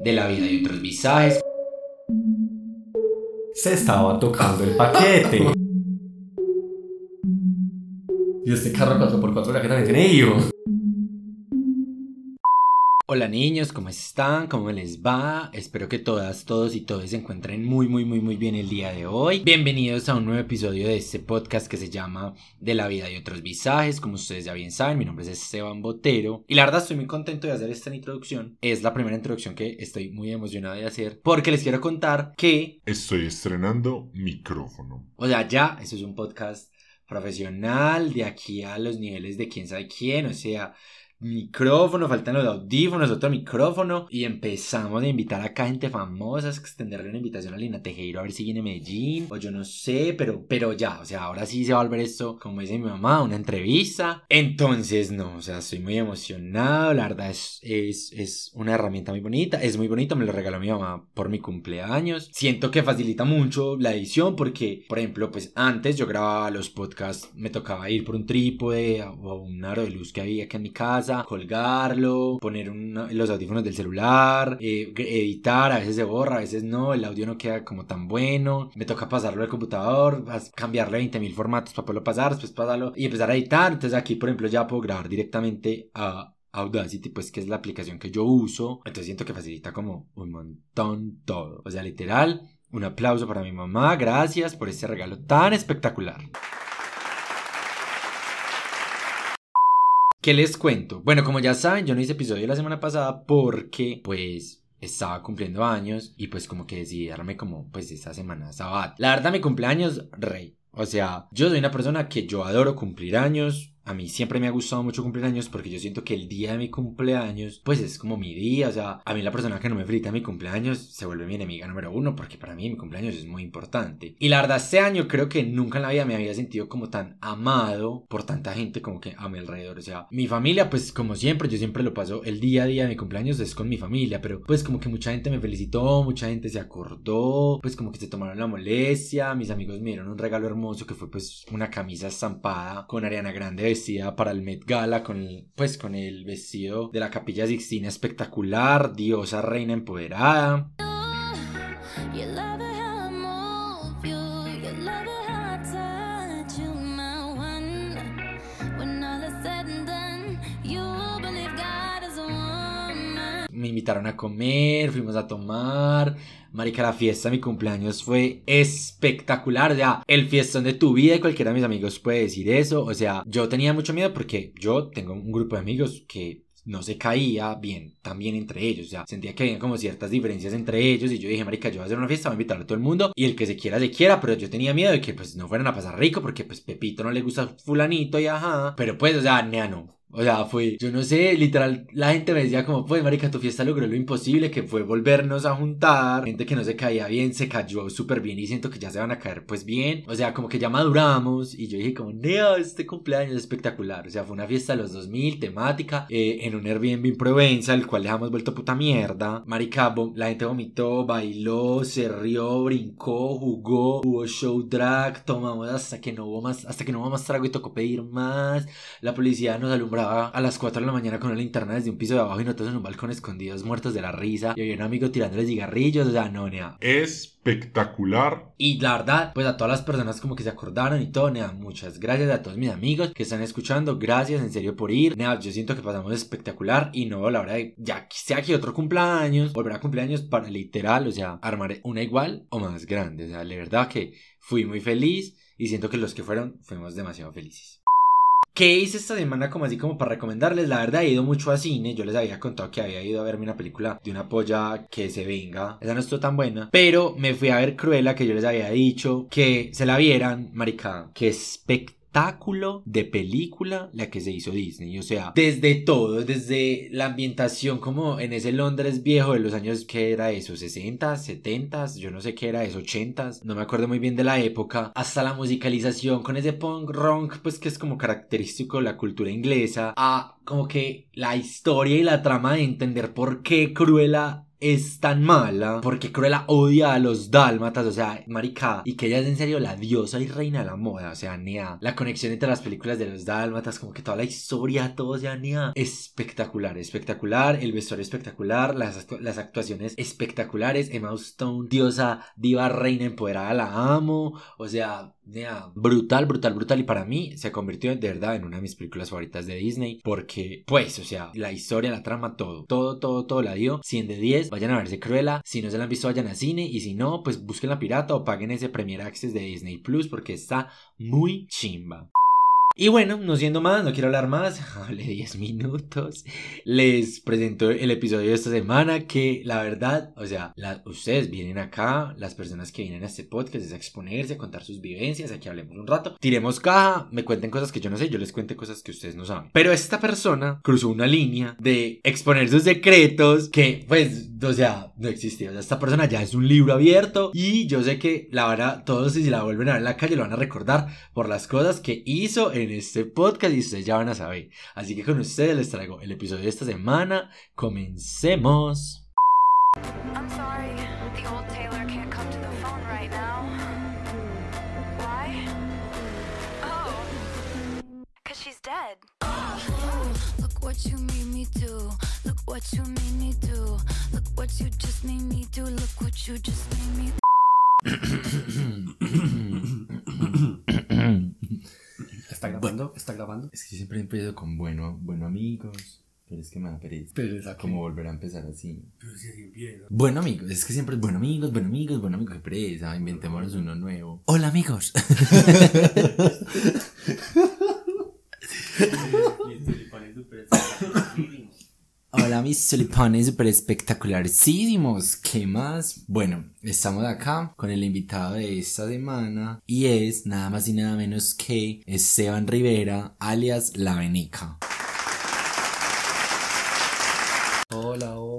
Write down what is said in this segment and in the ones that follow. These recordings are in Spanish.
de la vida y otros visajes. Se estaba tocando el paquete. Y este carro 4x4 la que también tiene hijos. Hola niños, ¿cómo están? ¿Cómo les va? Espero que todas, todos y todos se encuentren muy, muy, muy, muy bien el día de hoy. Bienvenidos a un nuevo episodio de este podcast que se llama De la vida y otros visajes. Como ustedes ya bien saben, mi nombre es Esteban Botero. Y la verdad estoy muy contento de hacer esta introducción. Es la primera introducción que estoy muy emocionado de hacer porque les quiero contar que... Estoy estrenando micrófono. O sea, ya, eso es un podcast profesional de aquí a los niveles de quién sabe quién. O sea micrófono, faltan los audífonos, otro micrófono y empezamos a invitar acá gente famosa, extenderle una invitación a Lina Tejero a ver si viene a Medellín o yo no sé, pero, pero ya, o sea, ahora sí se va a volver esto, como dice mi mamá, una entrevista. Entonces, no, o sea, estoy muy emocionado, la verdad es, es, es una herramienta muy bonita, es muy bonito, me lo regaló mi mamá por mi cumpleaños. Siento que facilita mucho la edición porque, por ejemplo, pues antes yo grababa los podcasts, me tocaba ir por un trípode o un aro de luz que había aquí en mi casa colgarlo, poner los audífonos del celular, eh, editar, a veces se borra, a veces no, el audio no queda como tan bueno, me toca pasarlo al computador, cambiarle 20.000 formatos para poderlo pasar, después pasarlo y empezar a editar, entonces aquí por ejemplo ya puedo grabar directamente a Audacity, pues que es la aplicación que yo uso, entonces siento que facilita como un montón todo, o sea, literal, un aplauso para mi mamá, gracias por este regalo tan espectacular. ¿Qué les cuento? Bueno, como ya saben, yo no hice episodio la semana pasada porque, pues, estaba cumpliendo años y pues como que decidí darme como, pues, esta semana sabat. La verdad, mi cumpleaños, rey. O sea, yo soy una persona que yo adoro cumplir años, a mí siempre me ha gustado mucho cumplir años porque yo siento que el día de mi cumpleaños, pues es como mi día. O sea, a mí la persona que no me felicita mi cumpleaños se vuelve mi enemiga número uno porque para mí mi cumpleaños es muy importante. Y la verdad, este año creo que nunca en la vida me había sentido como tan amado por tanta gente como que a mi alrededor. O sea, mi familia, pues como siempre, yo siempre lo paso el día a día de mi cumpleaños es con mi familia, pero pues como que mucha gente me felicitó, mucha gente se acordó, pues como que se tomaron la molestia. Mis amigos me dieron un regalo hermoso que fue pues una camisa estampada con Ariana Grande para el Met Gala con el, pues con el vestido de la Capilla Sixtina espectacular, diosa reina empoderada. Invitaron a comer, fuimos a tomar. Marica, la fiesta de mi cumpleaños fue espectacular. O sea, el fiestón de tu vida y cualquiera de mis amigos puede decir eso. O sea, yo tenía mucho miedo porque yo tengo un grupo de amigos que no se caía bien también entre ellos. O sea, sentía que había como ciertas diferencias entre ellos. Y yo dije, Marica, yo voy a hacer una fiesta, voy a invitar a todo el mundo. Y el que se quiera, se quiera. Pero yo tenía miedo de que pues no fueran a pasar rico. Porque pues Pepito no le gusta fulanito y ajá. Pero pues, o sea, nea, no. O sea, fue, yo no sé, literal, la gente me decía como, pues, marica, tu fiesta logró lo imposible, que fue volvernos a juntar. Gente que no se caía bien, se cayó súper bien y siento que ya se van a caer, pues, bien. O sea, como que ya maduramos. Y yo dije como, nea, este cumpleaños es espectacular. O sea, fue una fiesta de los 2000, temática, eh, en un Airbnb en Provenza, el cual dejamos vuelto puta mierda. Marica, la gente vomitó, bailó, se rió, brincó, jugó, hubo show drag, tomamos hasta que no hubo más, hasta que no hubo más trago y tocó pedir más. La policía nos alumbró a las 4 de la mañana con una linterna desde un piso de abajo y nosotros en un balcón escondidos muertos de la risa. Y había un amigo tirándole cigarrillos, o sea, no, nea. Espectacular. Y la verdad, pues a todas las personas como que se acordaron y todo, nea, muchas gracias a todos mis amigos que están escuchando. Gracias en serio por ir. Nea, yo siento que pasamos espectacular y no, la verdad, ya sea aquí otro cumpleaños, volver a cumpleaños para literal, o sea, armar una igual o más grande. O sea, la verdad que fui muy feliz y siento que los que fueron fuimos demasiado felices. ¿Qué hice esta semana como así como para recomendarles? La verdad he ido mucho a cine, yo les había contado que había ido a verme una película de una polla que se venga, esa no estuvo tan buena, pero me fui a ver Cruella que yo les había dicho que se la vieran, marica, que espectacular espectáculo de película la que se hizo Disney. O sea, desde todo, desde la ambientación como en ese Londres viejo de los años que era eso, 60, 70, yo no sé qué era eso, 80, no me acuerdo muy bien de la época, hasta la musicalización con ese punk rock, pues que es como característico de la cultura inglesa, a como que la historia y la trama de entender por qué Cruella es tan mala porque Cruella odia a los dálmatas, o sea, marica, y que ella es en serio la diosa y reina de la moda, o sea, Nea, la conexión entre las películas de los dálmatas, como que toda la historia, todo, o sea, Nea, espectacular, espectacular, el vestuario espectacular, las, las actuaciones espectaculares, Emma Stone, diosa, diva, reina empoderada, la amo, o sea, Brutal, brutal, brutal, y para mí se convirtió de verdad en una de mis películas favoritas de Disney, porque, pues, o sea, la historia, la trama, todo, todo, todo, todo la dio, 100 de 10, vayan a verse Cruella, si no se la han visto vayan al cine, y si no, pues busquen la pirata o paguen ese Premier Access de Disney Plus, porque está muy chimba. Y bueno, no siendo más, no quiero hablar más, hablé 10 minutos. Les presento el episodio de esta semana que la verdad, o sea, la- ustedes vienen acá, las personas que vienen a este podcast es a exponerse, a contar sus vivencias, aquí hablemos un rato, tiremos caja, me cuenten cosas que yo no sé, yo les cuente cosas que ustedes no saben. Pero esta persona cruzó una línea de exponer sus secretos que pues, o sea, no existía. O sea, esta persona ya es un libro abierto y yo sé que la van a, todos si la vuelven a ver en la calle lo van a recordar por las cosas que hizo en este podcast y ustedes ya van a saber. Así que con ustedes les traigo el episodio de esta semana. Comencemos. I'm sorry, the old Taylor can't come to the phone right now. Why? Oh, because she's dead. Look what you made me do. Look what you made me do. Look what you just made me do. Look what you just made me ¿Está grabando? ¿Está grabando? Es que siempre empiezo con bueno, bueno amigos. Pero es que me da pereza. Pero es aquí. Como volver a empezar así. Pero si así empieza. Bueno amigos, es que siempre es bueno amigos, bueno amigos, bueno amigos, qué pereza, inventémonos uno nuevo. Hola amigos. Hola mis tulipanes super espectacularísimos. ¿Qué más? Bueno, estamos acá con el invitado de esta semana y es nada más y nada menos que Esteban Rivera, alias La Venica. Hola, hola,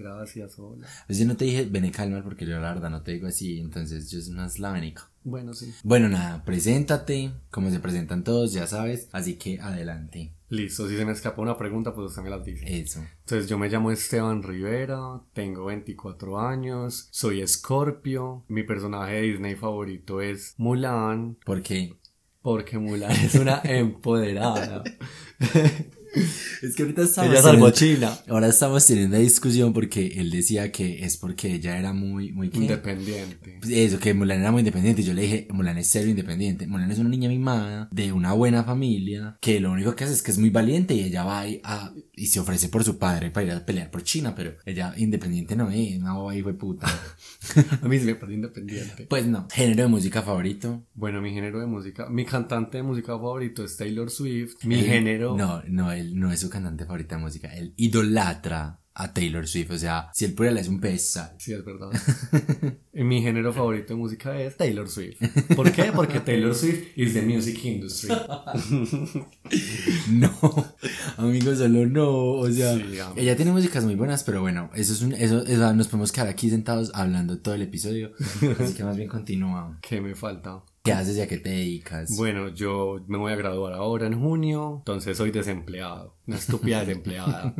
gracias, hola. Pues yo no te dije Veneca del Mar porque yo la verdad no te digo así, entonces yo es más La Venica. Bueno, sí. Bueno, nada, preséntate, como se presentan todos, ya sabes, así que adelante. Listo, si se me escapa una pregunta, pues usted me las dice. Eso. Entonces, yo me llamo Esteban Rivera, tengo 24 años, soy Scorpio, mi personaje de Disney favorito es Mulan, Porque porque Mulan es una empoderada. es que ahorita estamos Ella salvó China. Ahora estamos teniendo una discusión porque él decía que es porque ella era muy, muy ¿qué? Independiente. Pues Eso, que Mulan era muy independiente. Yo le dije, Mulan es cero independiente. Mulan es una niña mimada, de una buena familia, que lo único que hace es que es muy valiente y ella va y, a- y se ofrece por su padre para ir a pelear por China, pero ella independiente no es, una boba hijo de puta. A mí sí me parece independiente. pues no. Género de música favorito. Bueno, mi género de música, mi cantante de música favorito es Taylor Swift. Mi género. No, no, él no es su cantante favorita de música. Él idolatra a Taylor Swift. O sea, si él pudiera, le es un pez. Sí, es verdad. Y mi género favorito de música es Taylor Swift. ¿Por qué? Porque Taylor Swift is the music industry. No, amigos, solo no. O sea, Sí, ella tiene músicas muy buenas, pero bueno, eso es un, eso, eso- nos podemos quedar aquí sentados hablando todo el episodio. Así que más bien continúa. ¿Qué me falta? ¿Qué haces y a qué te dedicas? Bueno, yo me voy a graduar ahora en junio, entonces soy desempleado. Una estúpida desempleada.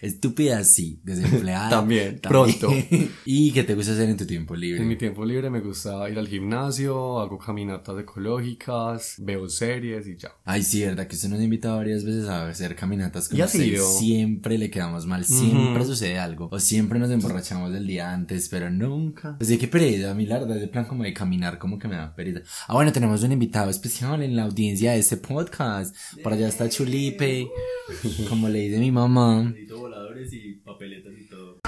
Estúpida, sí, desempleada. También, pronto. ¿Y qué te gusta hacer en tu tiempo libre? En mi tiempo libre me gusta ir al gimnasio, hago caminatas ecológicas, veo series y ya. Ay, sí, verdad que usted nos ha invitado varias veces a hacer caminatas con ¿Y ha usted. Siempre le quedamos mal, siempre sucede algo. O siempre nos emborrachamos del día antes, pero nunca. Pues de qué pereza, a mí la verdad, de plan como de caminar, como que me da pereza. Ah, bueno, tenemos un invitado especial en la audiencia de este podcast. Por allá está Chulipe, como le dice mi mamá. Voladores y papeletas y todo.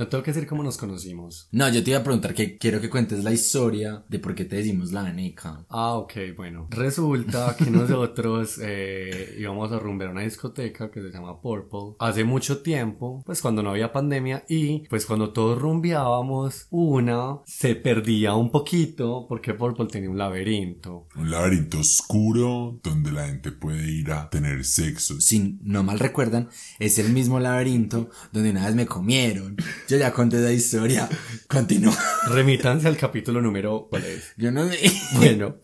No tengo que decir cómo nos conocimos. No, yo te iba a preguntar que quiero que cuentes la historia de por qué te decimos la veneca. Ah, ok, bueno. Resulta que nosotros eh, íbamos a rumbear a una discoteca que se llama Purple hace mucho tiempo, pues cuando no había pandemia y pues cuando todos rumbeábamos, una se perdía un poquito porque Purple tenía un laberinto. Un laberinto oscuro donde la gente puede ir a tener sexo. si no mal recuerdan, es el mismo laberinto donde una vez me comieron. Yo ya conté esa historia. Continúa. Remítanse al capítulo número, ¿cuál es? Yo no sé. Bueno,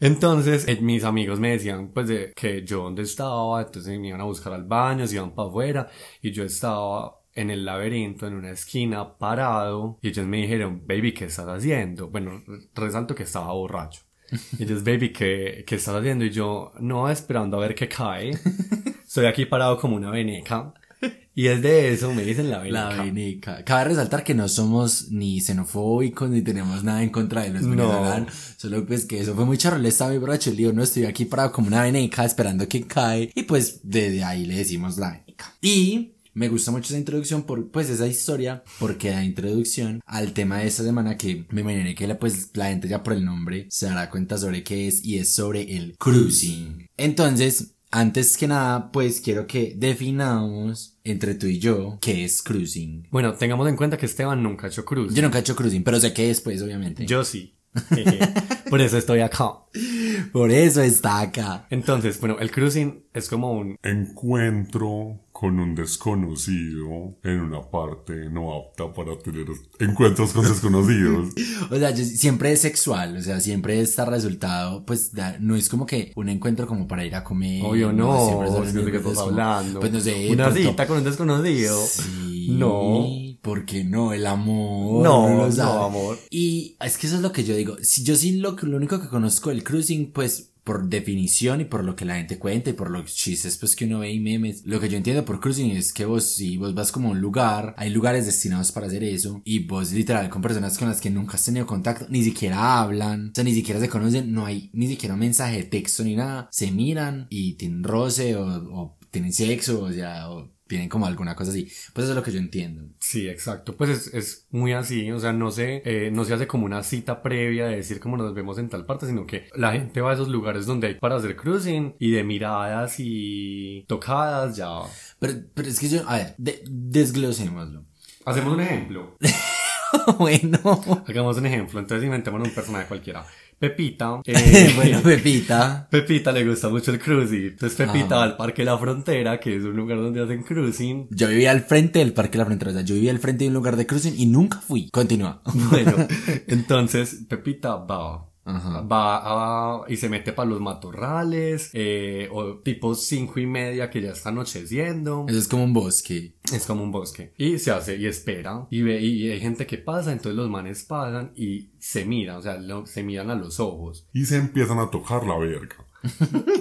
entonces eh, mis amigos me decían pues de que yo donde estaba, entonces me iban a buscar al baño, se iban para afuera y yo estaba en el laberinto, en una esquina, parado y ellos me dijeron, baby, ¿qué estás haciendo? Bueno, re- resalto que estaba borracho. Y ellos, baby, ¿qué, ¿qué estás haciendo? Y yo, no, esperando a ver qué cae. Estoy aquí parado como una veneca. Y es de eso, me dicen la veneca. La veneca. Cabe resaltar que no somos ni xenofóbicos ni tenemos nada en contra de los No. venezolanos. Solo pues que eso fue muy muy borracho. El dijo, no estoy aquí parado como una veneca esperando que cae. Y pues desde ahí le decimos la veneca. Y me gusta mucho esa introducción por pues esa historia porque da introducción al tema de esta semana que me imaginé que la, pues la gente ya por el nombre se dará cuenta sobre qué es y es sobre el cruising. Entonces, antes que nada, pues quiero que definamos entre tú y yo qué es cruising. Bueno, tengamos en cuenta que Esteban nunca ha hecho cruz. Yo nunca he hecho cruising, pero sé qué es, pues, obviamente. Yo sí. Por eso estoy acá. Por eso está acá. Entonces, bueno, el cruising es como un... Encuentro con un desconocido en una parte no apta para tener encuentros con desconocidos. O sea, yo- siempre es sexual, o sea, siempre está resultado, pues, da- no es como que un encuentro como para ir a comer. Obvio no, que estás como- hablando. Pues no sé. Una pronto- cita con un desconocido. Sí. No. ¿Por qué no? El amor. No, lo no, amor. Y es que eso es lo que yo digo. Si yo sí lo, lo único que conozco del cruising, pues por definición y por lo que la gente cuenta y por los chistes pues que uno ve y memes, lo que yo entiendo por cruising es que vos si vos vas como a un lugar, hay lugares destinados para hacer eso y vos literal con personas con las que nunca has tenido contacto, ni siquiera hablan, o sea, ni siquiera se conocen, no hay ni siquiera un mensaje texto ni nada, se miran y tienen roce o, o tienen sexo, o sea, o tienen como alguna cosa así. Pues eso es lo que yo entiendo. Sí, exacto. Pues es, es muy así, o sea, no se, eh, no se hace como una cita previa de decir cómo nos vemos en tal parte, sino que la gente va a esos lugares donde hay para hacer cruising y de miradas y tocadas ya. Pero, pero es que yo, a ver, de- desglosémoslo. Hacemos un ejemplo. bueno. Hagamos un ejemplo. Entonces inventémonos un personaje cualquiera. Pepita. eh, bueno, Pepita. Pepita le gusta mucho el cruising. Entonces Pepita Ajá. va al Parque La Frontera, que es un lugar donde hacen cruising. Yo vivía al frente del Parque La Frontera. O sea, yo vivía al frente de un lugar de cruising y nunca fui. Continúa. Bueno, entonces Pepita va. Ajá. Va a- y se mete para los matorrales, eh, o tipo cinco y media que ya está anocheciendo. Eso es como un bosque. Es como un bosque. Y se hace y espera. Y ve, y hay gente que pasa, entonces los manes pasan y se miran, o sea, lo- se miran a los ojos. Y se empiezan a tocar la verga.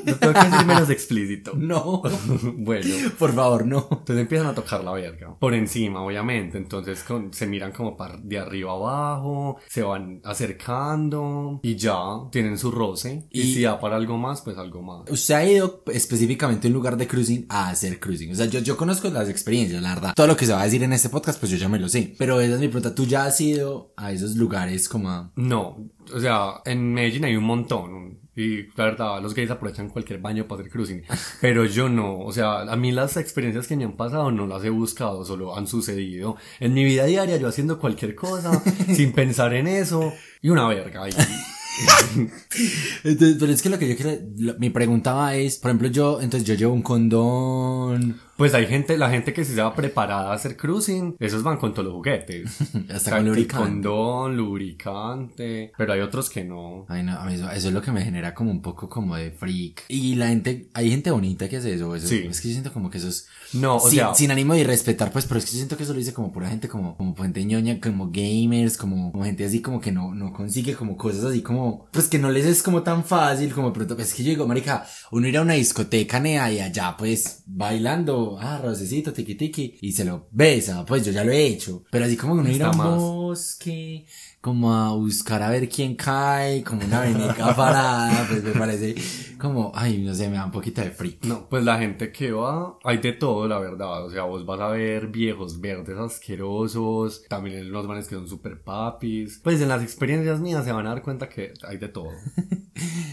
Lo tengo que decir menos explícito. No. bueno. Por favor, no. Entonces empiezan a tocar la verga. Por encima, obviamente. Entonces con- se miran como par- de arriba abajo, se van acercando y ya tienen su roce. Y, Y- si da para algo más, pues algo más. Usted ha ido específicamente a un lugar de cruising a hacer cruising. O sea, yo, yo conozco las experiencias, la verdad. Todo lo que se va a decir en este podcast, pues yo ya me lo sé. Pero esa es mi pregunta. ¿Tú ya has ido a esos lugares como a... No, o sea, en Medellín hay un montón. Y la verdad, los gays aprovechan cualquier baño para hacer cruising. Pero yo no, o sea, a mí las experiencias que me han pasado no las he buscado, solo han sucedido. En mi vida diaria yo haciendo cualquier cosa, sin pensar en eso, y una verga. Y, Entonces, pero es que lo que yo quiero... lo- mi pregunta es, por ejemplo, yo, entonces yo llevo un condón... Pues hay gente, la gente que sí se va preparada a hacer cruising, esos van con todos los juguetes. Hasta O sea, con lubricante. Condón, lubricante, pero hay otros que no. Ay, no, a mí eso, eso es lo que me genera como un poco como de freak. Y la gente, hay gente bonita que hace eso. eso Sí. Es que yo siento como que eso es... No, o sin, sea, sin ánimo de irrespetar, pues, pero es que yo siento que eso lo dice como pura gente como, como gente ñoña, como gamers, como, como gente así como que no, no consigue como cosas así como, pues que no les es como tan fácil como pronto, es que yo digo, marica, uno ir a una discoteca nea y allá pues bailando, ah, rocecito, tiki tiki, y se lo besa, pues yo ya lo he hecho, pero así como uno ir a un bosque, como a buscar a ver quién cae, como una veneca parada, pues me parece como, ay, no sé, me da un poquito de freak. No, pues la gente que va, hay de todo, la verdad. O sea, vos vas a ver viejos verdes asquerosos, también unos manes que son super papis. Pues en las experiencias mías se van a dar cuenta que hay de todo.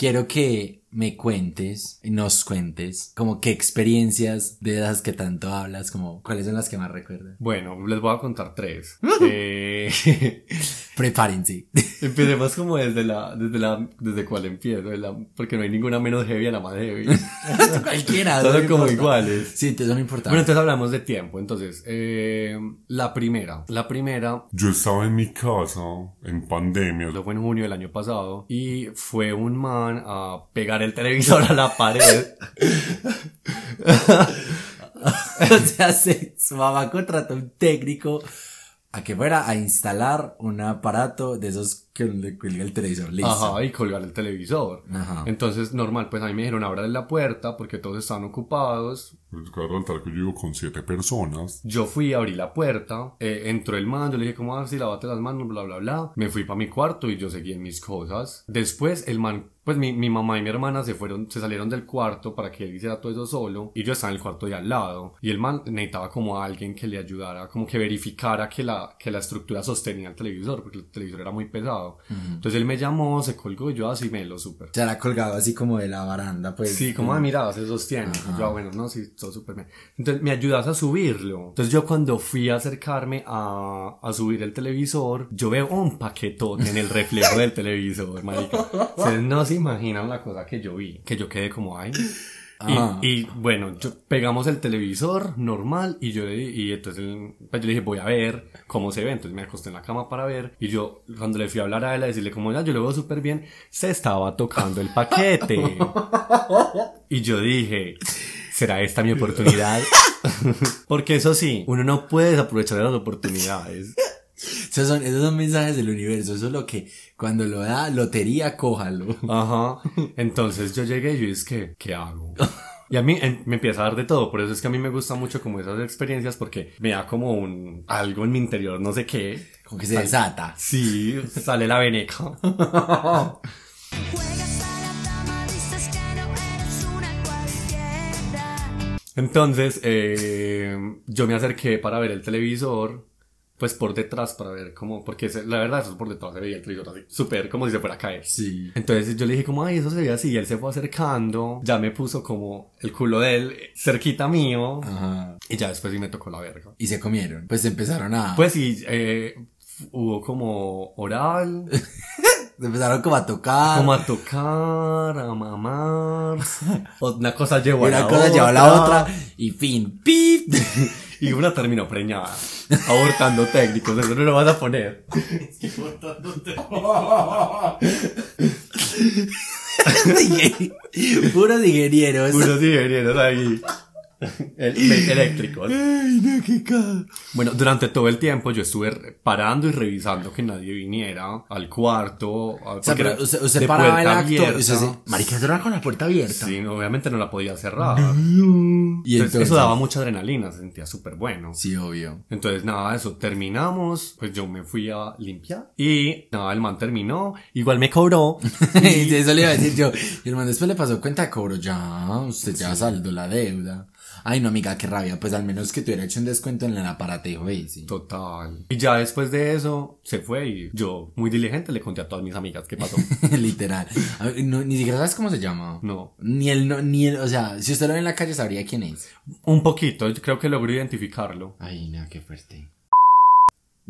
Quiero que me cuentes, nos cuentes, como qué experiencias de esas que tanto hablas, como cuáles son las que más recuerdas. Bueno, les voy a contar tres. Eh, Prepárense. Empecemos como desde la, desde la, desde cuál empiezo, la- porque no hay ninguna menos heavy a la más heavy. Cualquiera. Son como importa. iguales. Sí, entonces no importa. Bueno, entonces hablamos de tiempo. Entonces, eh, la primera, la primera Yo estaba en mi casa en pandemia. Eso fue en junio del año pasado y fue un man a pegar el televisor a la pared. o sea, se- su mamá contrató un técnico a que fuera a instalar un aparato de esos que le cuelga el televisor. Listo. Ajá, y colgar el televisor. Ajá. Entonces, normal, pues a mí me dijeron abrir la puerta porque todos estaban ocupados. Les voy a contar que yo vivo con siete personas. Yo fui a abrir la puerta, eh, entró el man, yo le dije, ¿cómo vas? Si lavate las manos, bla, bla, bla. Me fui para mi cuarto y yo seguí en mis cosas. Después, el man, pues mi, mi mamá y mi hermana se fueron, se salieron del cuarto para que él hiciera todo eso solo. Y yo estaba en el cuarto de al lado. Y el man necesitaba como a alguien que le ayudara, como que verificara que la, que la estructura sostenía el televisor, porque el televisor era muy pesado. Entonces él me llamó, se colgó y yo así me lo supe. Se la colgado así como de la baranda, pues. Sí, como, ah, mira, se sostiene. Yo, bueno, no, sí, todo súper bien. Entonces, me ayudas a subirlo. Entonces, yo cuando fui a acercarme a, a subir el televisor, yo veo un paquetote en el reflejo del televisor, marica. Ustedes no se imaginan la cosa que yo vi. Que yo quedé como, ay. Ajá. Y, y, bueno, pegamos el televisor normal y yo le- y entonces él- pues yo le dije voy a ver cómo se ve, entonces me acosté en la cama para ver y yo cuando le fui a hablar a él a decirle como ya yo lo veo súper bien, se estaba tocando el paquete y yo dije ¿será esta mi oportunidad? Porque eso sí, uno no puede desaprovechar de las oportunidades. Esos son, esos son mensajes del universo. Eso es lo que cuando lo da lotería, cójalo. Ajá. Entonces yo llegué y yo es que, ¿qué hago? Y a mí en- me empieza a dar de todo, por eso es que a mí me gusta mucho como esas experiencias porque me da como un algo en mi interior, no sé qué. Como que se desata. Sí, sale la veneca. Juegas a la dama, dices que no eres una cualquiera. Entonces, eh, yo me acerqué para ver el televisor, pues por detrás para ver cómo, porque la verdad eso es por detrás se veía el televisor así, súper como si se fuera a caer. Sí. Entonces yo le dije como, ay, eso se ve así, y él se fue acercando, ya me puso como el culo de él cerquita mío, Ajá. y ya después sí me tocó la verga. Y se comieron. Pues empezaron a. Pues sí, eh, hubo como oral, se empezaron como a tocar. como a tocar, a mamar, una cosa llevó a una la cosa otra, llevó a la otra. Y fin. ¡Pip! y una terminó preñada, abortando técnicos, eso no lo vas a poner. Puros ingenieros. Unos ingenieros ahí. El- el- eléctricos. Ay, no, qué Bueno, durante todo el tiempo yo estuve parando y revisando que nadie viniera al cuarto. a- O sea, porque pero era usted, usted paraba el puerta acto. y usted se- Marica, era con la puerta abierta. Sí, no, obviamente no la podía cerrar. Y Entonces, entonces. eso daba mucha adrenalina, se sentía súper bueno. Sí, obvio. Entonces, nada, eso terminamos, pues yo me fui a limpiar y nada, el man terminó, igual me cobró. Y eso le iba a decir yo. Y el man después le pasó cuenta de cobro. Ya, usted ya saldó la deuda. Ay, no, amiga, qué rabia. Pues al menos que tuviera hecho un descuento en el aparatejo ese. Total. Y ya después de eso, se fue y yo, muy diligente, le conté a todas mis amigas qué pasó. Literal. A ver, no, ni siquiera sabes cómo se llama. No. Ni el, no, ni el, o sea, si usted lo ve en la calle sabría quién es. Un poquito, yo creo que logró identificarlo. Ay, no, qué fuerte.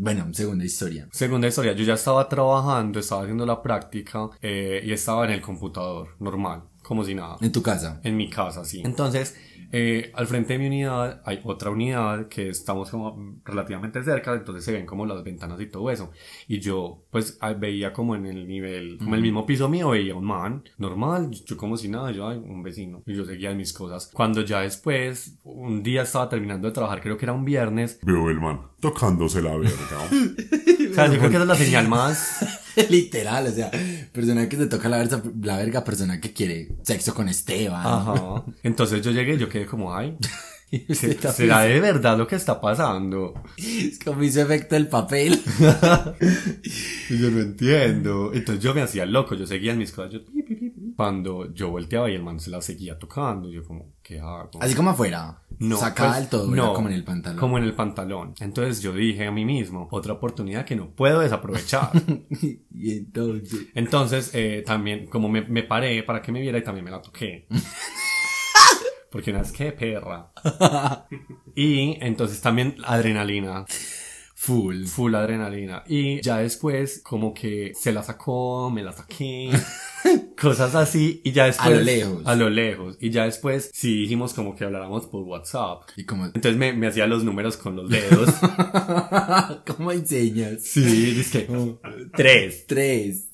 Bueno, segunda historia. Segunda historia, yo ya estaba trabajando, estaba haciendo la práctica eh, y estaba en el computador, normal, como si nada. En tu casa. En mi casa, sí. Entonces, eh, al frente de mi unidad hay otra unidad que estamos como relativamente cerca, entonces se ven como las ventanas y todo eso. Y yo, pues, ah, veía como en el nivel, como el mismo piso mío, veía un man, normal, yo como si nada, yo, ay, un vecino. Y yo seguía mis cosas. Cuando ya después, un día estaba terminando de trabajar, creo que era un viernes, Veo el man tocándose la verga. o sea, yo creo que esa es la señal más... Literal, o sea, persona que se toca la verga, la verga, persona que quiere sexo con Esteban. Ajá. Entonces yo llegué y yo quedé como, ay, ¿será de verdad lo que está pasando? Es como hizo efecto el papel. Yo no entiendo. Entonces yo me hacía loco, yo seguía en mis cosas. Yo. Cuando yo volteaba y el man se la seguía tocando, yo como, ¿qué hago? Así como afuera. No, Sacada pues, del todo, no, como en el pantalón. Como en el pantalón. Entonces yo dije a mí mismo, otra oportunidad que no puedo desaprovechar. y entonces. Entonces, eh, también, como me, me paré para que me viera y también me la toqué. Porque una vez que perra. Y entonces también adrenalina. Full. full adrenalina. Y ya después, como que se la sacó, me la saqué, cosas así. Y ya después. A lo lejos. A lo lejos. Y ya después, sí dijimos como que habláramos por WhatsApp. Y como, Entonces me, me hacía los números con los dedos. ¿cómo enseñas? sí, dice que. Tres, Tres,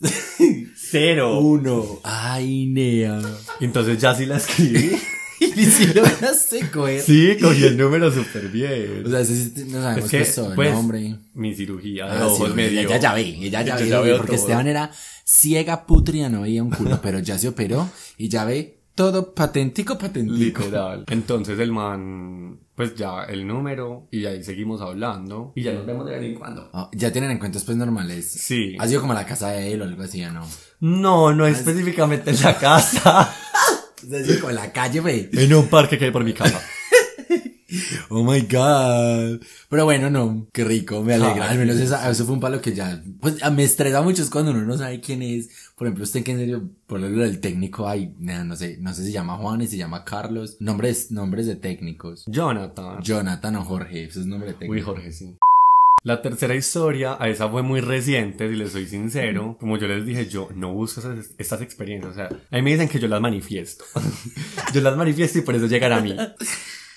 cero. uno. Ay, Nea. Entonces ya sí la escribí. Y si lo dejaste coger. sí, cogí el número súper bien. O sea, sí no sabemos Es qué que, soy, pues, ¿no, hombre? Mi cirugía de Ah, sí, ojos me dio. ella ya ve, ella ya ve, ya veo porque todo. Esteban era ciega, putria, no veía un culo, pero ya se operó y ya ve todo patentico, patentico. Literal. Entonces el man, pues ya el número y ahí seguimos hablando y ya nos vemos de vez en cuando. Oh, ya tienen encuentros pues normales. Sí. Ha sido como a la casa de él o algo así, ¿o no? No, no específicamente en la casa. Como en la calle, ve. en un parque que hay por mi casa. Oh my god. Pero bueno, no, qué rico, me alegra. Ah, Al menos esa- eso fue un palo que ya, pues me estresa mucho es cuando uno no sabe quién es. Por ejemplo, usted que en serio, por lo del técnico, ay, no sé, no sé si se llama Juan, si se llama Carlos. Nombres, nombres de técnicos. Jonathan. Jonathan o Jorge, eso es nombre de técnico. Uy, Jorge, sí. La tercera historia, a esa fue muy reciente, si les soy sincero. Como yo les dije, yo no busco esas- estas experiencias. O sea, a mí me dicen que yo las manifiesto. yo las manifiesto y por eso llegan a mí.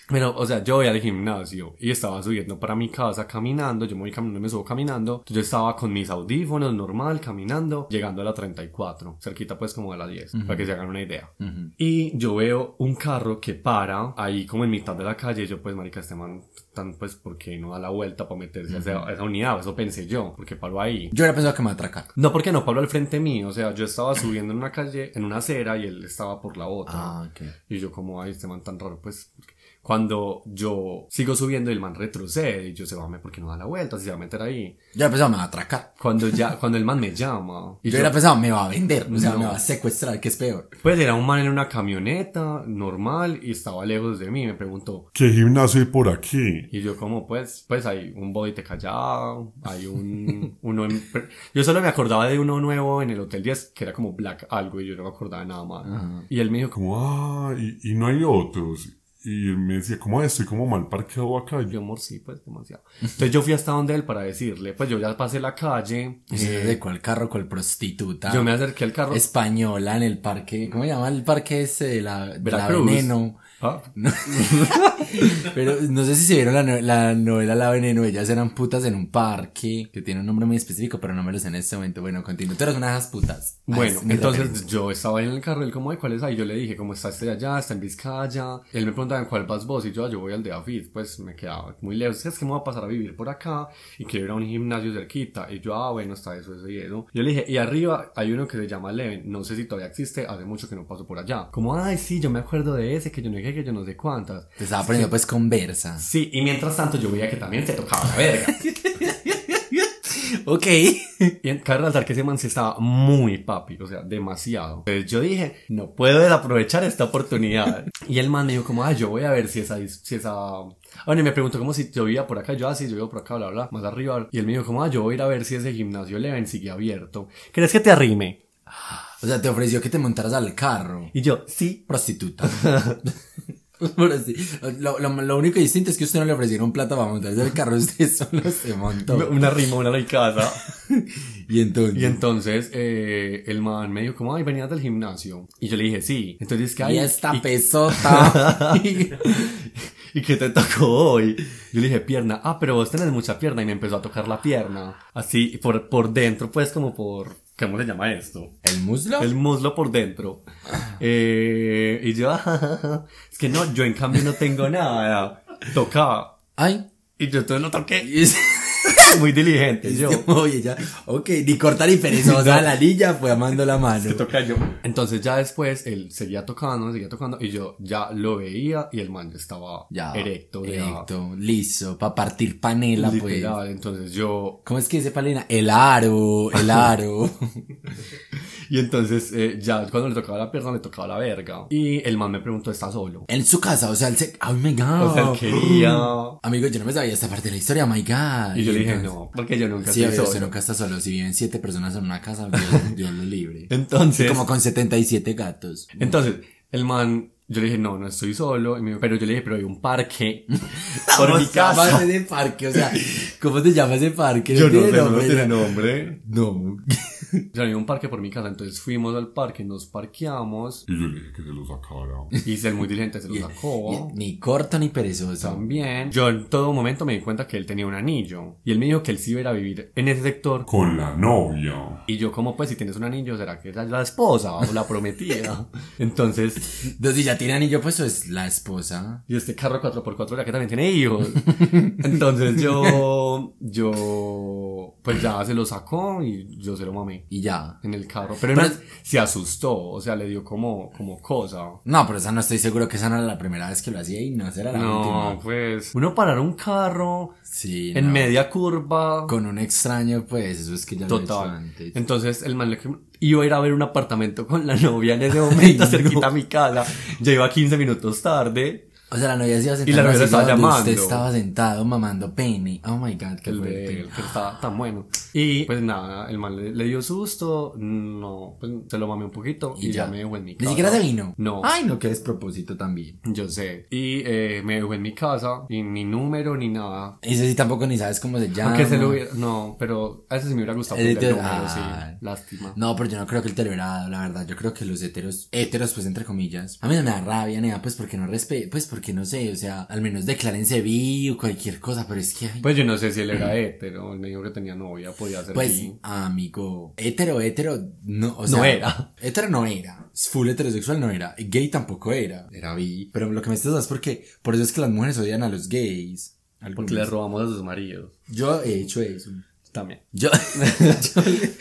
Pero, o sea, yo voy al gimnasio y estaba subiendo para mi casa caminando, yo me voy caminando me subo caminando. Yo estaba con mis audífonos normal caminando, llegando a la 34, cerquita pues como a la 10, para que se hagan una idea. Ujú. Y yo veo un carro que para ahí como en mitad de la calle. Yo, pues, marica, este man, tan, pues, ¿por qué no da la vuelta para meterse a esa- a esa unidad? Eso pensé yo, porque paró ahí. Yo hubiera pensado que me atracar. No, porque no paró al frente mío. O sea, yo estaba subiendo en una calle, en una acera, y él estaba por la otra. Ah, ok. Y yo, como, ay, este man tan raro, pues. Cuando yo sigo subiendo y el man retrocede, y yo se va a ¿por qué no da la vuelta? Si se va a meter ahí. Yo hubiera pensado me va a atracar. Cuando ya, cuando el man me llama. Y yo, hubiera pensado me va a vender, o sea, No. me va a secuestrar, que es peor. Pues era un man en una camioneta normal y estaba lejos de mí. Me preguntó, ¿Qué gimnasio hay por aquí? Y yo como pues, pues hay un body te callado, hay un, uno en, yo solo me acordaba de uno nuevo en el Hotel 10 que era como Black algo y yo no me acordaba nada más. Ajá. Y él me dijo como, Como, ah, y, y no hay otros. Y él me decía, ¿cómo estoy como mal parqueado acá? yo amor sí, pues demasiado. Entonces yo fui hasta donde él para decirle, pues yo ya pasé la calle, ¿Y si eh, de cuál carro, cuál prostituta? yo me acerqué al carro. Española en el parque, ¿cómo se llama el parque ese de la, de la Veracruz. Veneno? Ah, Pero no sé si se vieron la, no- la novela La Veneno, ellas eran putas en un parque, que tiene un nombre muy específico, pero no me lo sé en este momento. Bueno, continúo. Tú eres una de esas putas. Bueno, entonces yo estaba en el carro, él como, "Ay, ¿cuál es ahí? Yo le dije, ¿cómo está este de allá? ¿Está en Vizcaya? Él me preguntaba, ¿en cuál vas vos? Y yo, "Ah, yo voy al de Afid, pues me quedaba muy lejos. Es que me voy a pasar a vivir por acá y quiero ir a un gimnasio cerquita. Y yo, ah, bueno, está eso, eso y eso. Yo le dije, y arriba hay uno que se llama Leven, no sé si todavía existe, hace mucho que no paso por allá. Como, ay, sí, yo me acuerdo de ese, que yo no dije que yo no sé cuántas. Te estaba poniendo pues conversa. Sí, y mientras tanto yo veía que también se tocaba la verga. Ok. Y en cabe resaltar que ese man sí estaba muy papi, o sea, demasiado. Entonces yo dije, no puedo desaprovechar esta oportunidad. Y el man me dijo como, ah, yo voy a ver si esa, si esa... Bueno, y me preguntó como si yo vivía por acá, yo así, yo vivo por acá, bla, bla, más arriba. Y él me dijo como, ah, yo voy a ir a ver si ese gimnasio Leven sigue abierto. ¿Crees que te arrime? O sea, te ofreció que te montaras al carro. Y yo, sí. Prostituta. Lo, lo, lo único distinto es que usted no le ofrecieron plata para montarse al carro, usted solo se montó. Una rima, una casa. Y entonces. Y entonces eh, el man me dijo como, ay, venías del gimnasio. Y yo le dije, sí. Entonces, ¿qué hay? Y esta Y- pesota. ¿Y qué te tocó hoy? Yo le dije pierna. Ah, pero vos tenés mucha pierna. Y me empezó a tocar la pierna. Así, por, por dentro, pues como por... ¿Cómo se llama esto? ¿El muslo? El muslo por dentro. Eh, y yo, es que no, yo en cambio no tengo nada. Toca. Ay. Y yo entonces lo toqué. Y Muy diligente, yo. Oye, ya. Ok, ni cortar ni perezosa. La niña fue amando la mano. Se toca yo. Entonces ya después él seguía tocando, seguía tocando y yo ya lo veía y el man ya estaba Ya. erecto. ya, Erecto, liso, para partir panela, pues. literal. Entonces yo ¿Cómo es que dice Palina? El aro, el aro. Y entonces, eh, ya cuando le tocaba la pierna, le tocaba la verga. Y el man me preguntó, ¿está solo? en su casa, o sea, él se. ¡Oh my god! O sea, él quería. Amigo, yo no me sabía esta parte de la historia, oh my god. Y yo le dije, no, porque yo nunca Sí, estoy solo. usted nunca está solo. Si viven siete personas en una casa, Dios, Dios lo libre. Entonces, Como con 77 gatos. entonces, el man Yo le dije, no, no estoy solo. Y pero yo le dije, pero hay un parque por ¿Cómo mi casa. ese parque? O sea, ¿cómo se llama ese parque? Yo no tiene sé, no tiene no. nombre. No. Yo había un parque por mi casa, entonces fuimos al parque, nos parqueamos. Y yo le dije que se lo sacara. Y ser muy diligente se lo sacó. y- Ni corto ni perezoso. También. Yo en todo momento me di cuenta que él tenía un anillo. Y él me dijo que él sí iba a ir a vivir en ese sector. Con la novia. Y yo, como pues, si tienes un anillo, ¿será que esa es la esposa o la prometida? Entonces, Entonces, si ya tiene anillo, pues es la esposa. y este carro 4x4 era que también tiene hijos. Entonces yo, yo, pues ya se lo sacó y yo se lo mamé Y ya. en el carro. Pero, Pero- no, se asustó, o sea, le dio como, como cosa. No, pero esa no estoy seguro que esa no era la primera vez que lo hacía y no será la No, última. pues, uno parar un carro Sí. en no. media curva. Con un extraño, pues eso es que ya lo he hecho Total. antes. Entonces el man le iba a ir a ver un apartamento con la novia en ese momento Ay, cerquita no. a mi casa. Ya iba 15 minutos tarde. O sea, la novia se iba Y la novia estaba llamando. Usted estaba sentado mamando pene. Oh my god, qué El él, que estaba tan bueno. Y pues nada, el man le, le dio susto. No, pues se lo mamé un poquito y, ya. me dejó en mi Ni casa. siquiera se vino. No. Ay, no, qué despropósito también. Yo sé. Y eh, me dejó en mi casa y ni número ni nada. Y eso sí tampoco ni sabes cómo se llama. Aunque se lo hubiera... No, pero a ese sí me hubiera gustado poner el te- número, ah. sí. Lástima. No, pero yo no creo que él te lo hubiera dado, la verdad. Yo creo que los heteros, heteros, pues entre comillas. A mí no me da rabia, nada, pues porque no respeto, pues porque no sé, o sea, al menos declárense bi o cualquier cosa, pero es que, ay, Pues yo no sé si él era hetero. Él me dijo que tenía novia, podía ser pues, bi. amigo, hetero, hetero, no, o sea, No era. Hetero no era. Full heterosexual no era. Gay tampoco era. Era bi. Pero lo que me estás es porque, por eso es que las mujeres odian a los gays. Porque le Algunas. robamos a sus maridos. Yo he hecho eso. También. Yo, yo, le,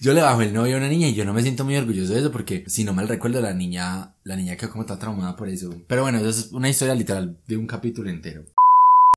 yo le bajo el novio a una niña y yo no me siento muy orgulloso de eso porque si no mal recuerdo la niña, la niña quedó como tan traumada por eso. Pero bueno, eso es una historia literal de un capítulo entero.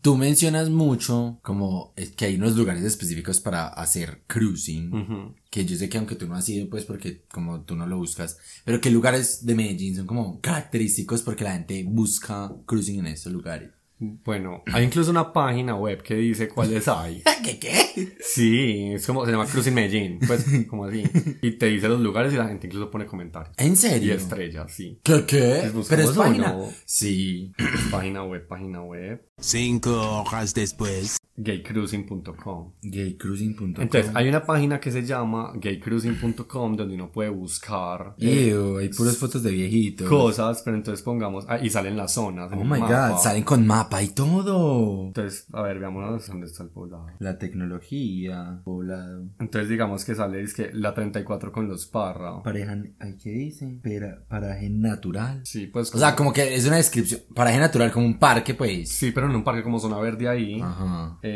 Tú mencionas mucho como es que hay unos lugares específicos para hacer cruising. Ujú. Que yo sé que aunque tú no has ido, pues porque como tú no lo buscas, pero que lugares de Medellín son como característicos porque la gente busca cruising en estos lugares. Bueno, hay incluso una página web que dice cuáles hay. ¿Qué qué? Sí, es como, se llama Cruising Medellín, pues, como así. Y te dice los lugares y la gente incluso pone comentarios. ¿En Y serio? estrellas, sí. ¿Qué qué? Pero es página. uno. Sí. Página web, página web. Cinco horas después. Gaycruising.com. Gaycruising.com. Entonces, hay una página que se llama gaycruising.com donde uno puede buscar eh, Ew, hay puras fotos de viejitos. cosas, pero entonces pongamos, ah, y salen las zonas. Oh my mapa. god, salen con mapa y todo. Entonces, a ver, veamos dónde está el poblado. La tecnología, poblado. Entonces, digamos que sale, es que la 34 con los Parra. Pareja, ay, ¿qué dice? Para, paraje natural. Sí, pues. O sea, como que es una descripción. Paraje natural, como un parque, pues. Sí, pero en un parque como zona verde ahí. Ajá. Eh,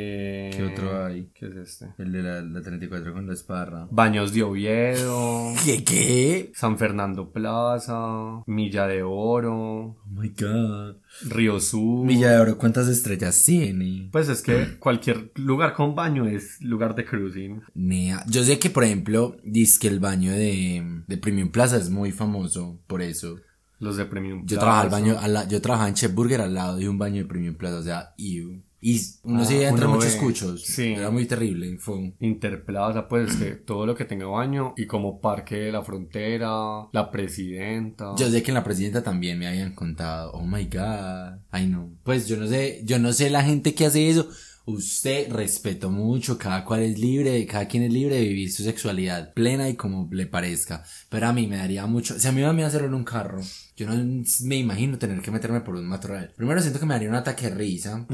¿Qué otro hay? ¿Qué es este? El de la, la 34 con la esparra. Baños de Oviedo. ¿Qué, qué? San Fernando Plaza. Milla de Oro. Oh my god. Río Sur. Villa de Oro, ¿cuántas estrellas tiene? Pues es que cualquier lugar con baño es lugar de cruising. Nea. Yo sé que, por ejemplo, dice que el baño de, de Premium Plaza es muy famoso por eso. Los de Premium Yo Plaza. trabajaba, al baño, al la- yo trabajaba en Chef Burger al lado de un baño de Premium Plaza, o sea, ew. Y uno Ah, se entre uno muchos ve. cuchos. Sí. Era muy terrible. Fue. Interplaza, pues que todo lo que tenga baño y como Parque de la Frontera, La Presidenta. Yo sé que en la presidenta también me habían contado. Oh my god. Ay no. Pues yo no sé, yo no sé la gente que hace eso. Usted respeto mucho, cada cual es libre, cada quien es libre de vivir su sexualidad plena y como le parezca. Pero a mí me daría mucho, si a mí me a hacerlo en un carro, yo no me imagino tener que meterme por un matorral. Primero siento que me daría un ataque de risa,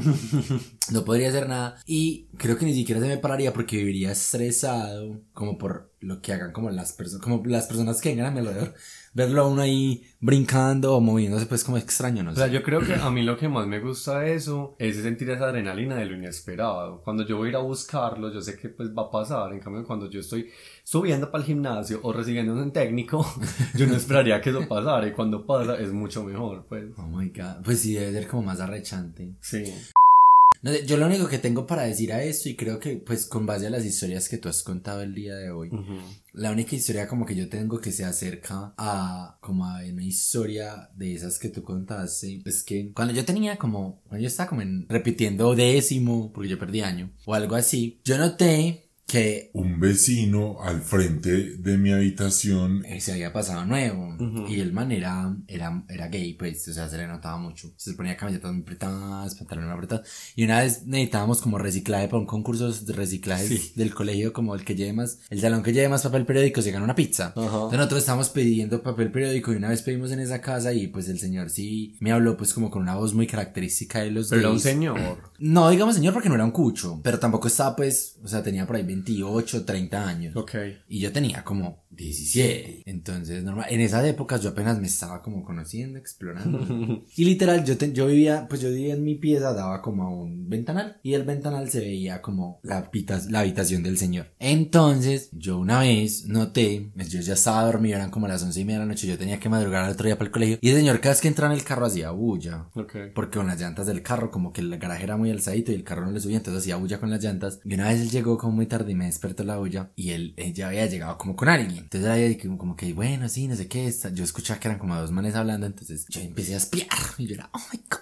no podría hacer nada y creo que ni siquiera se me pararía porque viviría estresado, como por lo que hagan como las personas, como las personas que vengan a mi alrededor. Verlo a uno ahí brincando o moviéndose pues como extraño, no O sea, yo creo que a mí lo que más me gusta de eso es sentir esa adrenalina de lo inesperado. Cuando yo voy a ir a buscarlo, yo sé que pues va a pasar. En cambio, cuando yo estoy subiendo para el gimnasio o recibiendo un técnico, yo no esperaría que eso pasara. Y cuando pasa, es mucho mejor, pues. Oh my god, pues sí, debe ser como más arrechante. Sí. No sé, yo lo único que tengo para decir a esto, y creo que pues con base a las historias que tú has contado el día de hoy, Ujú. la única historia como que yo tengo que se acerca a como a una historia de esas que tú contaste, es que cuando yo tenía como, cuando yo estaba como en, repitiendo décimo, porque yo perdí año, o algo así, yo noté que Un vecino al frente de mi habitación se había pasado nuevo y el man era, era, era gay, pues, o sea, se le notaba mucho. Se ponía camisetas muy apretadas, pantalones muy apretados. Y una vez necesitábamos como reciclaje para un concurso de reciclaje Sí. del colegio, como el que lleve más, el salón que lleve más papel periódico se gana una pizza. Ajá. Entonces nosotros estábamos pidiendo papel periódico y una vez pedimos en esa casa y pues el señor sí me habló pues como con una voz muy característica de los Pero era un gays. señor. No, digamos señor porque no era un cucho, pero tampoco estaba pues, o sea, tenía por ahí 28, 30 años. Ok. Y yo tenía como 17. Entonces, normal. En esas épocas yo apenas me estaba como conociendo, explorando. y literal, yo, te- yo vivía, pues yo vivía en mi pieza, daba como a un ventanal. Y el ventanal se veía como la, habita- la habitación del señor. Entonces, yo una vez noté, pues, yo ya estaba dormido, eran como las once y media de la noche, yo tenía que madrugar al otro día para el colegio. Y el señor cada vez que entraba en el carro hacía bulla. Ok. Porque con las llantas del carro, como que el garaje era muy alzadito y el carro no le subía, entonces hacía bulla con las llantas. Y una vez él llegó como muy tarde y me despertó la bulla y él, ya había llegado como con alguien. Entonces como, como que, bueno, sí, no sé qué. Yo escuchaba que eran como dos manes hablando, entonces yo empecé a espiar y yo era, oh my god.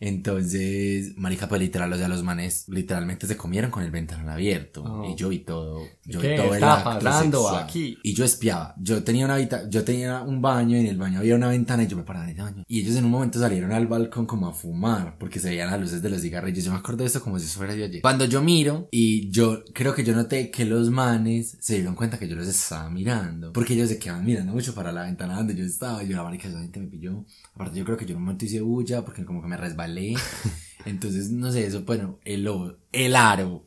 Entonces, marica, pues literal, o sea, los manes literalmente se comieron con el ventanal abierto. Oh. Y yo vi todo. Yo ¿Qué vi todo el está acto pasando sexual. aquí? Y yo espiaba. Yo tenía una habita yo tenía un baño y en el baño había una ventana y yo me paraba en el baño. Y ellos en un momento salieron al balcón como a fumar porque se veían las luces de los cigarrillos. Yo me acuerdo de eso como si eso fuera de ayer. Cuando yo miro y yo creo que yo noté que los manes se dieron cuenta que yo los estaba mirando porque ellos se quedaban mirando mucho para la ventana donde yo estaba. Y yo la marica, esa gente me pilló. Aparte yo creo que yo en un momento hice bulla porque como que me resbalé. Entonces, no sé, eso, bueno, el, el aro.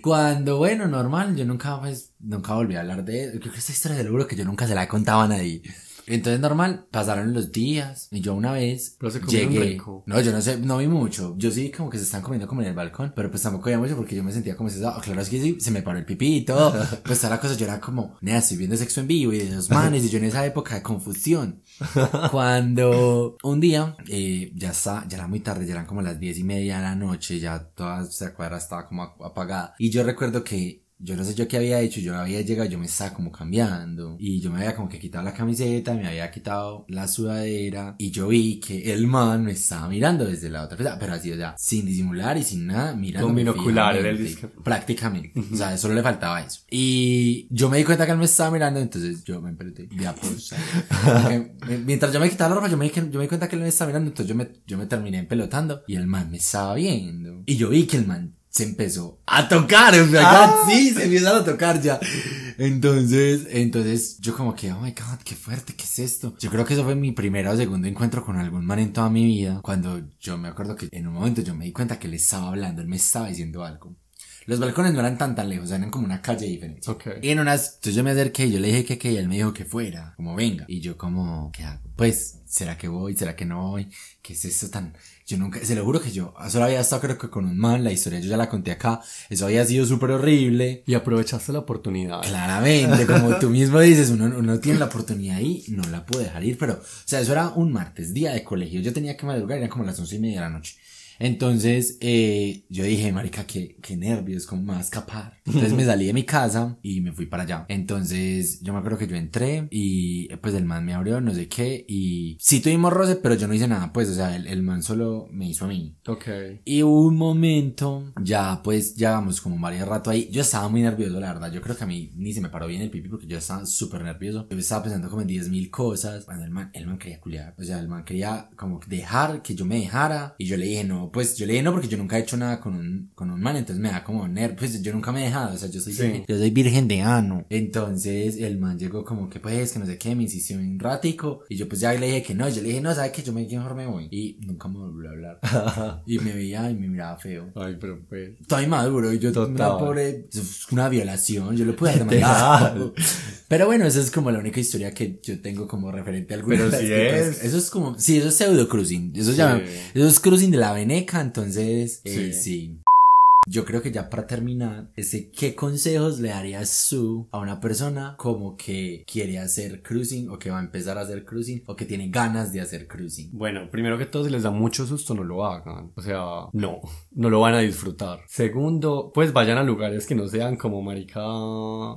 Cuando, bueno, normal, yo nunca, pues, nunca volví a hablar de Creo que esta historia de logro que yo nunca se la he contado a nadie. Entonces, normal, pasaron los días y yo una vez Pero se llegué. rico. No, yo no sé, no vi mucho. Yo sí como que se están comiendo como en el balcón, pero pues tampoco veía mucho porque yo me sentía como si, ah, claro, es que sí, se me paró el todo. pues toda la cosa, yo era como, nea, estoy viendo sexo en vivo y de los manes y yo en esa época de confusión. Cuando un día, eh, ya está, ya era muy tarde, ya eran como las diez y media de la noche, ya toda esa cuadra estaba como ap- apagada. Y yo recuerdo que yo no sé yo qué había hecho, yo había llegado, yo me estaba como cambiando. Y yo me había como que quitado la camiseta, me había quitado la sudadera. Y yo vi que el man me estaba mirando desde la otra pieza, pero así, o sea, sin disimular y sin nada, mirando. Con binocular, era el disque. Prácticamente. O sea, solo le faltaba eso. Y yo me di cuenta que él me estaba mirando, entonces yo me emperuté. Ya pues. Mientras yo me quitaba la ropa, yo me, di- yo me di cuenta que él me estaba mirando, entonces yo me, yo me terminé pelotando y el man me estaba viendo. Y yo vi que el man se empezó a tocar, o sea, ya, sí, se empezaron a tocar ya. Entonces, entonces yo como que, oh my god, qué fuerte, ¿qué es esto? Yo creo que eso fue mi primero o segundo encuentro con algún man en toda mi vida, cuando yo me acuerdo que en un momento yo me di cuenta que él estaba hablando, él me estaba diciendo algo. Los balcones no eran tan tan lejos, eran como una calle diferente. Ok. Y en unas, entonces yo me acerqué y yo le dije que que y él me dijo que fuera, como venga. Y yo como, ¿qué hago? Pues, ¿será que voy? ¿Será que no voy? ¿Qué es esto tan? Yo nunca, se lo juro que yo solo había estado creo que con un man, la historia yo ya la conté acá, eso había sido súper horrible. Y aprovechaste la oportunidad. Claramente, como tú mismo dices, uno, uno tiene la oportunidad y no la puede dejar ir, pero, o sea, eso era un martes, día de colegio, yo tenía que madrugar, eran como las once y media de la noche. Entonces, eh, yo dije, marica, qué, qué nervios, cómo me va a escapar. Entonces me salí de mi casa y me fui para allá. Entonces, yo me acuerdo que yo entré y eh, pues el man me abrió, no sé qué, y sí tuvimos roce, pero yo no hice nada, pues, o sea, el, el man solo me hizo a mí. Ok. Y hubo un momento, ya pues llevamos como varios rato ahí. Yo estaba muy nervioso, la verdad. Yo creo que a mí ni se me paró bien el pipi porque yo estaba súper nervioso. Yo estaba pensando como en 10 mil cosas. Cuando el man, el man quería culiar. O sea, el man quería como dejar que yo me dejara. Y yo le dije no, pues yo le dije no porque yo nunca he hecho nada con un, con un man. Entonces me da como nervios. Pues yo nunca me he dejado. O sea, yo soy, Sí. yo soy virgen de ano. Entonces el man llegó como que pues, que no sé qué, me insistió un ratico. Y yo pues ya le dije que no. Yo le dije no, ¿sabes qué? Yo me, mejor me voy. Y nunca me volvió a hablar. y me veía y me miraba feo. Ay, pero pues. Todo inmaduro y yo Total. una pobre una violación yo lo pude haber demandado pero bueno esa es como la única historia que yo tengo como referente a alguna Pero sí que, pues, es. eso es como sí eso es pseudo cruising eso llama eso es cruising de la veneca entonces eh, Sí. sí yo creo que ya para terminar, ese, ¿qué consejos le darías tú a una persona como que quiere hacer cruising o que va a empezar a hacer cruising o que tiene ganas de hacer cruising? Bueno, primero que todo, si les da mucho susto, no lo hagan. O sea, no, no lo van a disfrutar. Segundo, pues vayan a lugares que no sean como marica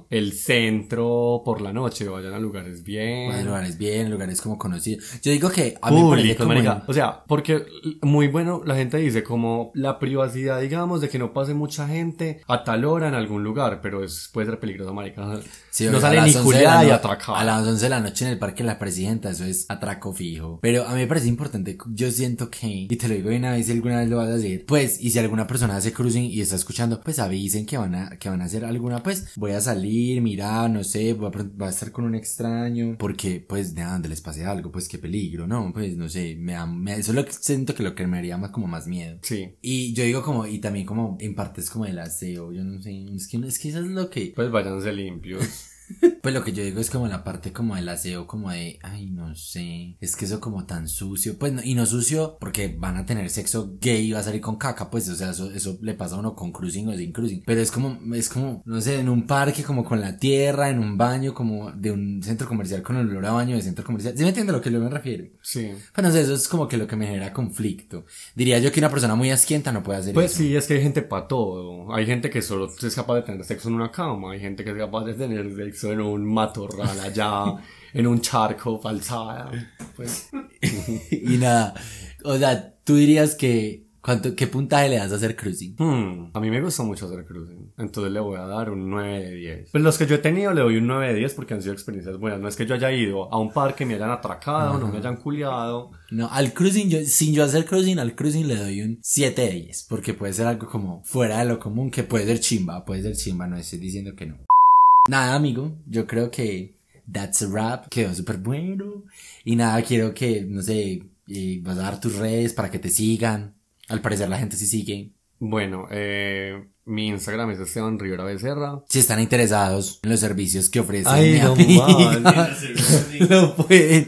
el centro por la noche, vayan a lugares bien. Bueno, lugares bien, lugares como conocidos. Yo digo que a mí Públicos, como marica. en- O sea, porque muy bueno, la gente dice como la privacidad, digamos, de que no pase mucha gente a tal hora en algún lugar, pero es, puede ser peligroso, marica. Sí, no sale ni las 11 de la culiada y atracada. A las 11 de la noche en el Parque de la Presidenta, eso es atraco fijo. Pero a mí me parece importante, yo siento que, y te lo digo de una vez si alguna vez lo vas a decir, pues, y si alguna persona hace cruising y está escuchando, pues avisen que van a, que van a hacer alguna, pues, voy a salir, mirar, no sé, voy a, voy a estar con un extraño, porque, pues, de donde les pase algo, pues, qué peligro, ¿no? Pues, no sé, me da, me, eso es lo que siento que lo que me haría más, como más miedo. Sí. Y yo digo como, y también como, en parte es como el aseo, yo no sé, es que, es que eso es lo que, Pues váyanse limpios. Pues lo que yo digo es como la parte como del aseo, como de, ay, no sé, es que eso como tan sucio, pues, no- y no sucio porque van a tener sexo gay y va a salir con caca, pues, o sea, eso, eso le pasa a uno con cruising o sin cruising, pero es como, es como, no sé, en un parque como con la tierra, en un baño como de un centro comercial con olor a baño de centro comercial, ¿sí me entiende a lo que yo me refiero? Sí. Pues no sé, eso es como que lo que me genera conflicto. Diría yo que una persona muy asquienta no puede hacer Pues eso. sí, es que hay gente para todo. Hay gente que solo es capaz de tener sexo en una cama. Hay gente que es capaz de tener sexo en un matorral allá, en un charco falsada. Pues y nada, o sea, tú dirías que, ¿cuánto, qué puntaje le das a hacer cruising? Hmm, a mí me gusta mucho hacer cruising, entonces le voy a dar un 9 de 10. Pues los que yo he tenido le doy un 9 de 10 porque han sido experiencias buenas. No es que yo haya ido a un parque, me hayan atracado, no me hayan culiado. No, al cruising, yo, sin yo hacer cruising, al cruising le doy un 7 de 10, porque puede ser algo como fuera de lo común, que puede ser chimba, puede ser chimba, no estoy diciendo que no. Nada, amigo, yo creo que that's a wrap, quedó súper bueno. Y nada, quiero que, no sé, eh, vas a dar tus redes para que te sigan. Al parecer la gente sí sigue. Bueno, eh, mi Instagram es Esteban Rivera Becerra. Si están interesados en los servicios que ofrece Ay, mi no lo pueden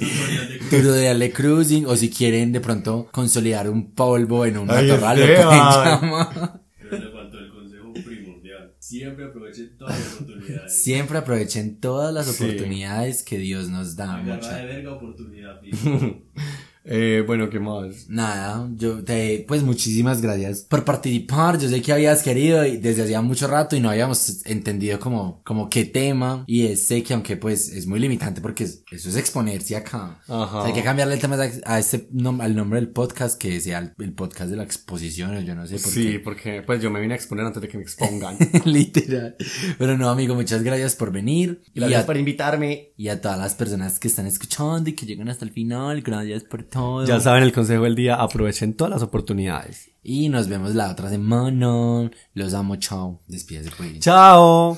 tutorial cruising o si quieren de pronto consolidar un polvo en un matorral lo pueden llamar. Pero le faltó el consejo primordial. Siempre aprovechen todas las oportunidades. Siempre aprovechen todas las Sí. oportunidades que Dios nos da. Agarra mucha- de verga oportunidad. Eh, bueno, ¿qué más? Nada, yo te, pues muchísimas gracias por participar. Yo sé que habías querido y desde hacía mucho rato y no habíamos entendido como, como qué tema. Y es- sé que aunque pues es muy limitante porque es- eso es exponerse acá. Ajá. O sea, hay que cambiarle el tema a, a este nom- al nombre del podcast que sea el, el podcast de la exposición o yo no sé por Sí, qué. porque pues yo me vine a exponer antes de que me expongan. Literal. Pero no, amigo, muchas gracias por venir. Y Gracias a, por invitarme. y a todas las personas que están escuchando y que llegan hasta el final, gracias por ya saben el consejo del día, aprovechen todas las oportunidades. Y nos vemos la otra semana. Los amo, chao. Despídese, pues. Chao.